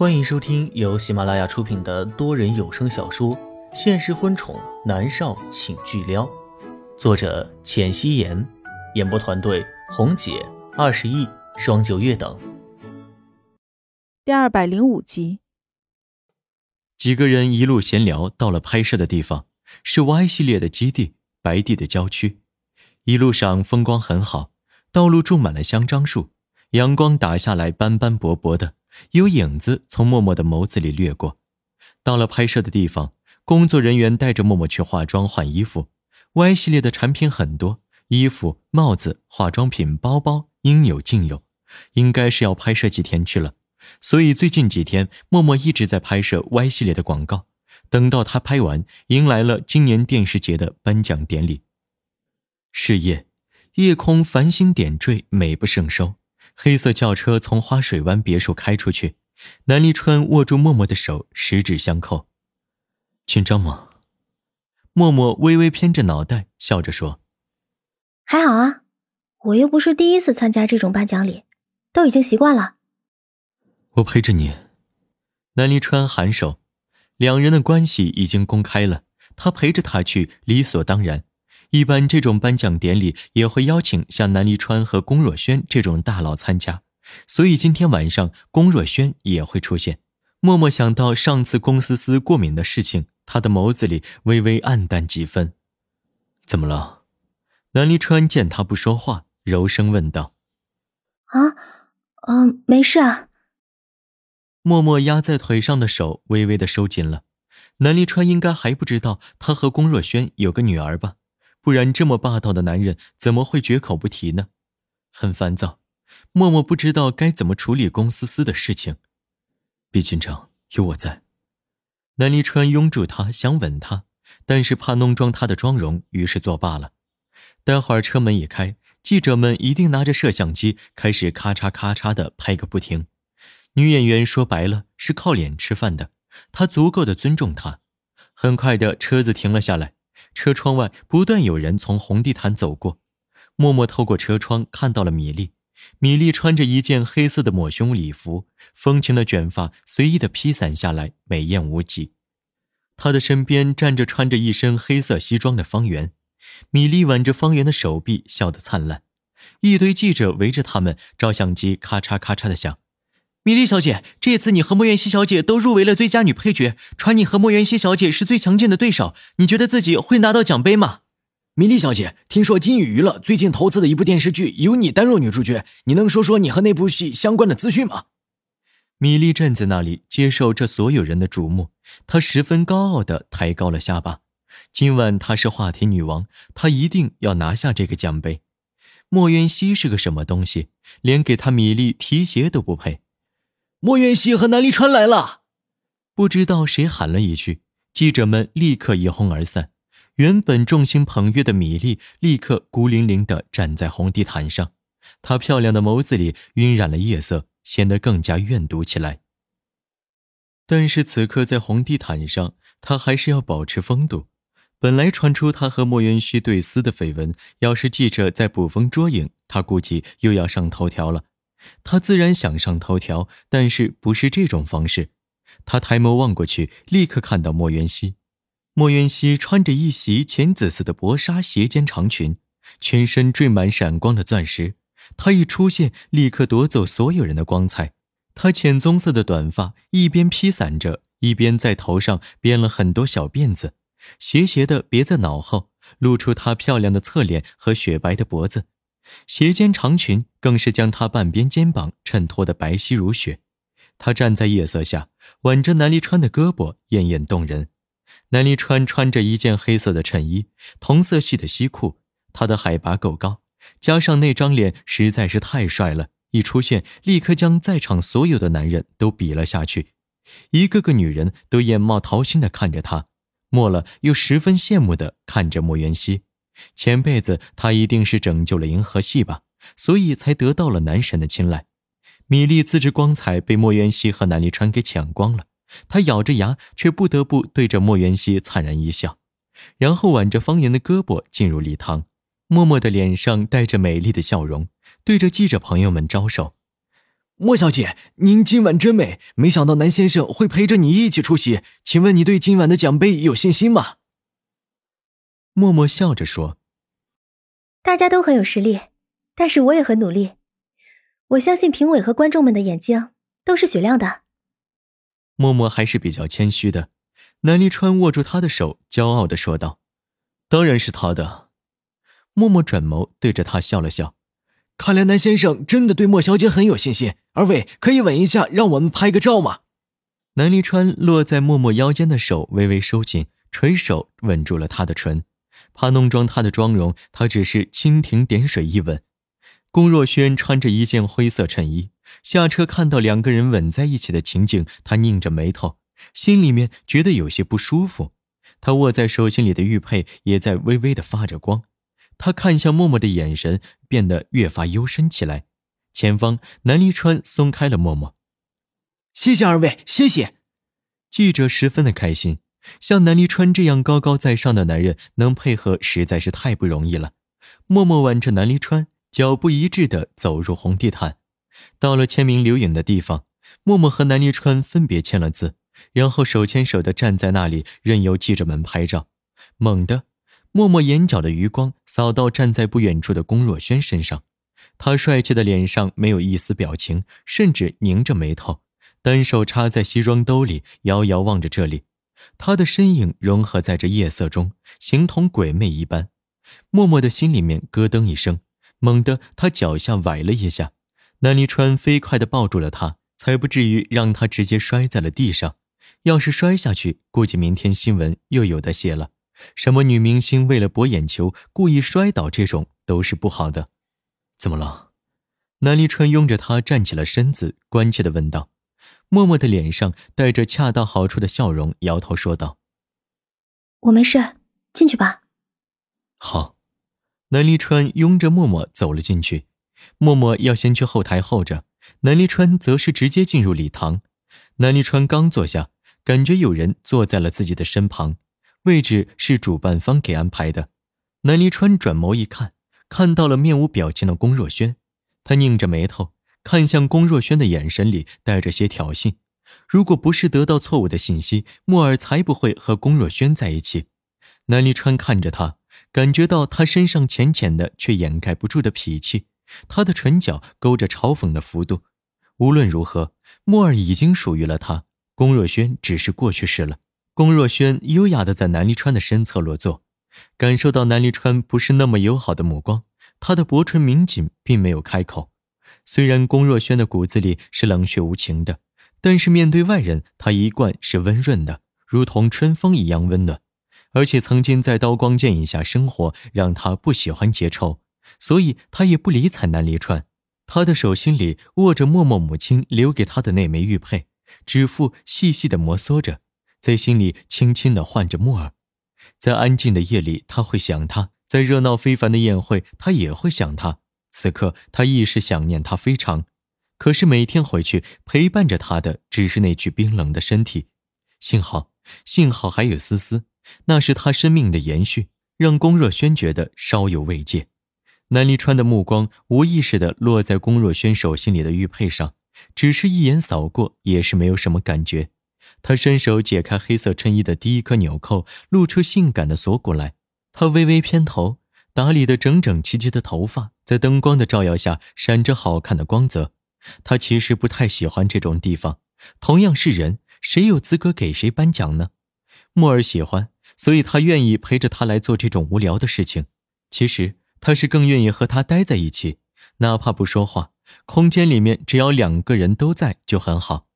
欢迎收听由喜马拉雅出品的多人有声小说《现实婚宠男少请巨撩》，作者：浅汐颜，演播团队：红姐、二十亿、双九月等。第二百零五集，几个人一路闲聊，到了拍摄的地方，是 Y 系列的基地，白地的郊区。一路上风光很好，道路种满了香樟树，阳光打下来，斑斑驳驳的。有影子从默默的眸子里掠过。到了拍摄的地方，工作人员带着默默去化妆换衣服。Y 系列的产品很多，衣服、帽子、化妆品、包包应有尽有。应该是要拍摄几天去了，所以最近几天默默一直在拍摄 Y 系列的广告。等到他拍完，迎来了今年电视节的颁奖典礼。是夜，夜空繁星点缀，美不胜收。黑色轿车从花水湾别墅开出去，南离川握住默默的手，十指相扣。紧张吗？默默微微偏着脑袋，笑着说：“还好啊，我又不是第一次参加这种颁奖礼，都已经习惯了。”我陪着你。南离川颔首，两人的关系已经公开了，他陪着他去，理所当然。一般这种颁奖典礼也会邀请像南离川和龚若轩这种大佬参加，所以今天晚上龚若轩也会出现。默默想到上次龚思思过敏的事情，他的眸子里微微暗淡几分。怎么了？南离川见他不说话，柔声问道：“啊，嗯，没事啊。”默默压在腿上的手微微的收紧了。南离川应该还不知道他和龚若轩有个女儿吧？不然，这么霸道的男人怎么会绝口不提呢？很烦躁，默默不知道该怎么处理龚思思的事情。别紧张，有我在。南离川拥住她，想吻她，但是怕弄脏她的妆容，于是作罢了。待会儿车门一开，记者们一定拿着摄像机，开始咔嚓咔嚓的拍个不停。女演员说白了是靠脸吃饭的，她足够的尊重她。很快的，车子停了下来。车窗外不断有人从红地毯走过，默默透过车窗看到了米粒。米粒穿着一件黑色的抹胸礼服，风情的卷发随意的披散下来，美艳无极。她的身边站着穿着一身黑色西装的方圆，米粒挽着方圆的手臂，笑得灿烂。一堆记者围着他们，照相机咔嚓咔嚓的响。米莉小姐，这次你和莫元熙小姐都入围了最佳女配角，传你和莫元熙小姐是最强劲的对手，你觉得自己会拿到奖杯吗？米莉小姐，听说金宇娱乐最近投资的一部电视剧由你担任女主角，你能说说你和那部戏相关的资讯吗？米莉站在那里接受这所有人的瞩目，她十分高傲地抬高了下巴。今晚她是话题女王，她一定要拿下这个奖杯。莫元熙是个什么东西，连给她米莉提鞋都不配。莫元熙和南离川来了，不知道谁喊了一句，记者们立刻一哄而散。原本众星捧月的米粒立刻孤零零地站在红地毯上，她漂亮的眸子里晕染了夜色，显得更加怨毒起来。但是此刻在红地毯上，她还是要保持风度。本来传出她和莫元熙对撕的绯闻，要是记者再捕风捉影，她估计又要上头条了。他自然想上头条，但是不是这种方式。他抬眸望过去，立刻看到莫元熙。莫元熙穿着一袭浅紫色的薄纱斜肩长裙，全身缀满闪光的钻石。她一出现，立刻夺走所有人的光彩。她浅棕色的短发一边披散着，一边在头上编了很多小辫子，斜斜的别在脑后，露出她漂亮的侧脸和雪白的脖子。斜肩长裙更是将她半边肩膀衬托得白皙如雪。她站在夜色下，挽着南离川的胳膊，艳艳动人。南离川穿着一件黑色的衬衣，同色系的西裤。他的海拔够高，加上那张脸实在是太帅了，一出现立刻将在场所有的男人都比了下去。一个个女人都眼冒桃心地看着他，末了又十分羡慕地看着莫元熙。前辈子他一定是拯救了银河系吧，所以才得到了男神的青睐。米粒自制光彩被莫元熙和南离川给抢光了，他咬着牙，却不得不对着莫元熙灿然一笑，然后挽着方言的胳膊进入礼堂，默默的脸上带着美丽的笑容，对着记者朋友们招手。莫小姐，您今晚真美，没想到南先生会陪着你一起出席。请问你对今晚的奖杯有信心吗？默默笑着说：“大家都很有实力，但是我也很努力。我相信评委和观众们的眼睛都是雪亮的。”默默还是比较谦虚的。南离川握住他的手，骄傲的说道：“当然是他的。”默默转眸对着他笑了笑。看来南先生真的对莫小姐很有信心。二位可以吻一下，让我们拍个照吗？南离川落在默默腰间的手微微收紧，垂手吻住了她的唇。怕弄脏她的妆容，他只是蜻蜓点水一吻。龚若轩穿着一件灰色衬衣下车，看到两个人吻在一起的情景，他拧着眉头，心里面觉得有些不舒服。他握在手心里的玉佩也在微微的发着光。他看向默默的眼神变得越发幽深起来。前方，南离川松开了默默。谢谢二位，谢谢。记者十分的开心，像南离川这样高高在上的男人能配合实在是太不容易了。默默挽着南离川，脚步一致的走入红地毯。到了签名留影的地方，默默和南离川分别签了字，然后手牵手的站在那里，任由记者们拍照。猛地。默默眼角的余光扫到站在不远处的龚若轩身上，他帅气的脸上没有一丝表情，甚至拧着眉头，单手插在西装兜里，遥遥望着这里。他的身影融合在这夜色中，形同鬼魅一般。默默的心里面咯噔一声，猛地他脚下崴了一下，南离川飞快地抱住了他，才不至于让他直接摔在了地上。要是摔下去，估计明天新闻又有的写了。什么女明星为了博眼球故意摔倒，这种都是不好的。怎么了？南离川拥着她站起了身子，关切地问道。默默的脸上带着恰到好处的笑容，摇头说道：“我没事，进去吧。”好。南离川拥着默默走了进去。默默要先去后台候着，南离川则是直接进入礼堂。南离川刚坐下，感觉有人坐在了自己的身旁。位置是主办方给安排的。南离川转眸一看，看到了面无表情的龚若轩，他拧着眉头看向龚若轩的眼神里带着些挑衅。如果不是得到错误的信息，莫尔才不会和龚若轩在一起。南离川看着他，感觉到他身上浅浅的却掩盖不住的脾气，他的唇角勾着嘲讽的幅度。无论如何，莫尔已经属于了他，龚若轩只是过去式了。龚若轩优雅地在南离川的身侧落座，感受到南离川不是那么友好的目光，他的薄唇抿紧，并没有开口。虽然龚若轩的骨子里是冷血无情的，但是面对外人，他一贯是温润的，如同春风一样温暖。而且曾经在刀光剑影下生活，让他不喜欢结仇，所以他也不理睬南离川。他的手心里握着默默母亲留给他的那枚玉佩，指腹细细地摩挲着。在心里轻轻地唤着默儿，在安静的夜里，他会想他；在热闹非凡的宴会，他也会想他。此刻，他亦是想念他非常。可是每天回去陪伴着他的，只是那具冰冷的身体。幸好，幸好还有思思，那是他生命的延续，让龚若轩觉得稍有慰藉。南离川的目光无意识地落在龚若轩手心里的玉佩上，只是一眼扫过，也是没有什么感觉。他伸手解开黑色衬衣的第一颗纽扣，露出性感的锁骨来。他微微偏头，打理的整整齐齐的头发在灯光的照耀下闪着好看的光泽。他其实不太喜欢这种地方。同样是人，谁有资格给谁颁奖呢？莫尔喜欢，所以他愿意陪着他来做这种无聊的事情。其实他是更愿意和他待在一起，哪怕不说话，空间里面只要两个人都在就很好。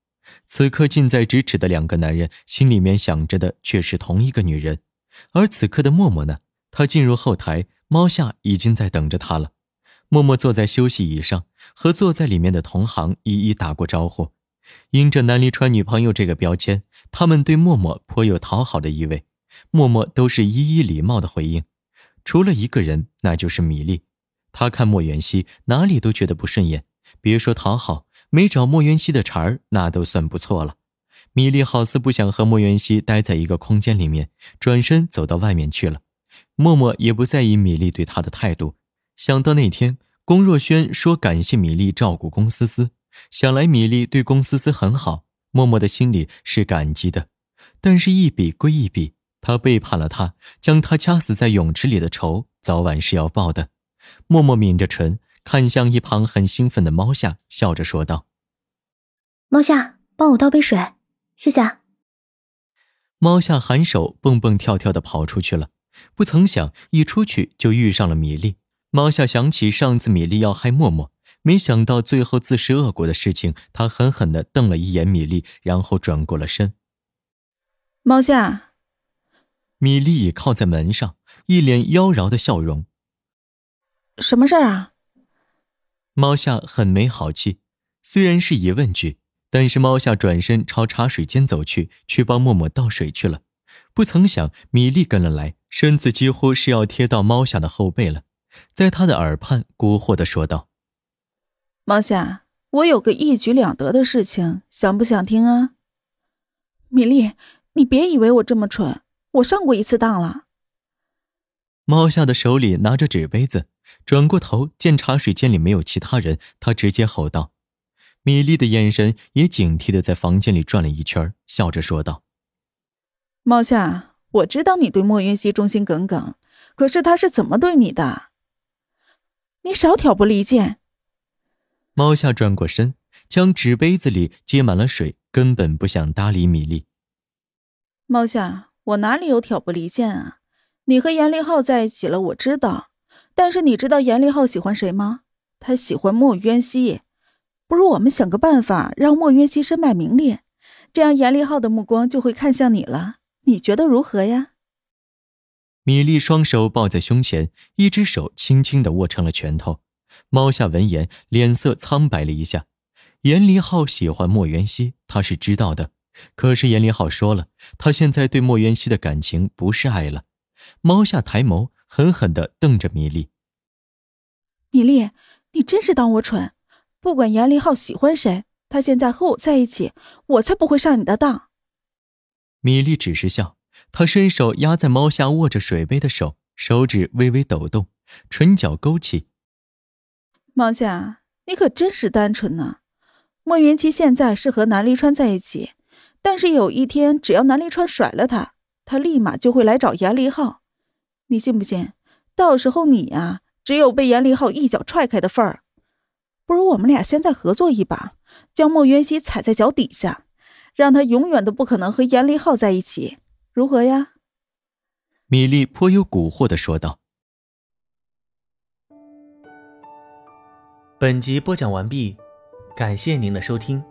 此刻近在咫尺的两个男人，心里面想着的却是同一个女人。而此刻的默默呢？他进入后台，猫夏已经在等着他了。默默坐在休息椅上，和坐在里面的同行一一打过招呼。因着南离川女朋友这个标签，他们对默默颇有讨好的意味。默默都是一一礼貌的回应，除了一个人，那就是米粒。他看莫元熙哪里都觉得不顺眼，别说讨好。没找莫元熙的茬儿，那都算不错了。米粒好似不想和莫元熙待在一个空间里面，转身走到外面去了。默默也不在意米粒对他的态度。想到那天龚若轩说感谢米粒照顾龚思思，想来米粒对龚思思很好，默默的心里是感激的。但是，一笔归一笔，他背叛了他，将他掐死在泳池里的仇，早晚是要报的。默默抿着唇，看向一旁很兴奋的猫夏，笑着说道：“猫夏，帮我倒杯水，谢谢。”猫夏含手，蹦蹦跳跳的跑出去了。不曾想，一出去就遇上了米粒。猫夏想起上次米粒要害默默，没想到最后自食恶果的事情。他狠狠地瞪了一眼米粒，然后转过了身。猫夏，米粒倚靠在门上，一脸妖娆的笑容。什么事儿啊？猫夏很没好气，虽然是疑问句，但是猫夏转身朝茶水间走去，去帮默默倒水去了。不曾想，米粒跟了来，身子几乎是要贴到猫夏的后背了，在他的耳畔蛊惑的说道：“猫夏，我有个一举两得的事情，想不想听啊？”米粒，你别以为我这么蠢，我上过一次当了。猫夏的手里拿着纸杯子，转过头见茶水间里没有其他人，他直接吼道：“米粒的眼神也警惕的在房间里转了一圈，笑着说道。”猫夏，我知道你对莫云熙忠心耿耿，可是他是怎么对你的？你少挑拨离间。猫夏转过身，将纸杯子里接满了水，根本不想搭理米粒。猫夏，我哪里有挑拨离间啊？你和严立浩在一起了，我知道，但是你知道严立浩喜欢谁吗？他喜欢莫渊熙。不如我们想个办法，让莫渊熙身败名裂，这样严立浩的目光就会看向你了。你觉得如何呀？米粒双手抱在胸前，一只手轻轻的握成了拳头。猫夏闻言，脸色苍白了一下。严离浩喜欢莫元熙，他是知道的。可是严离浩说了，他现在对莫元熙的感情不是爱了。猫夏抬眸，狠狠的瞪着米粒。米粒，你真是当我蠢？不管严离浩喜欢谁，他现在和我在一起，我才不会上你的当。米粒只是笑，她伸手压在猫夏握着水杯的手，手指微微抖动，唇角勾起。猫夏，你可真是单纯呢。莫云琪现在是和南离川在一起，但是有一天，只要南离川甩了他，他立马就会来找严离浩。你信不信？到时候你呀，只有被严离浩一脚踹开的份儿。不如我们俩现在合作一把，将莫云熙踩在脚底下。让他永远都不可能和严立浩在一起，如何呀？米粒颇有蛊惑的说道。本集播讲完毕，感谢您的收听。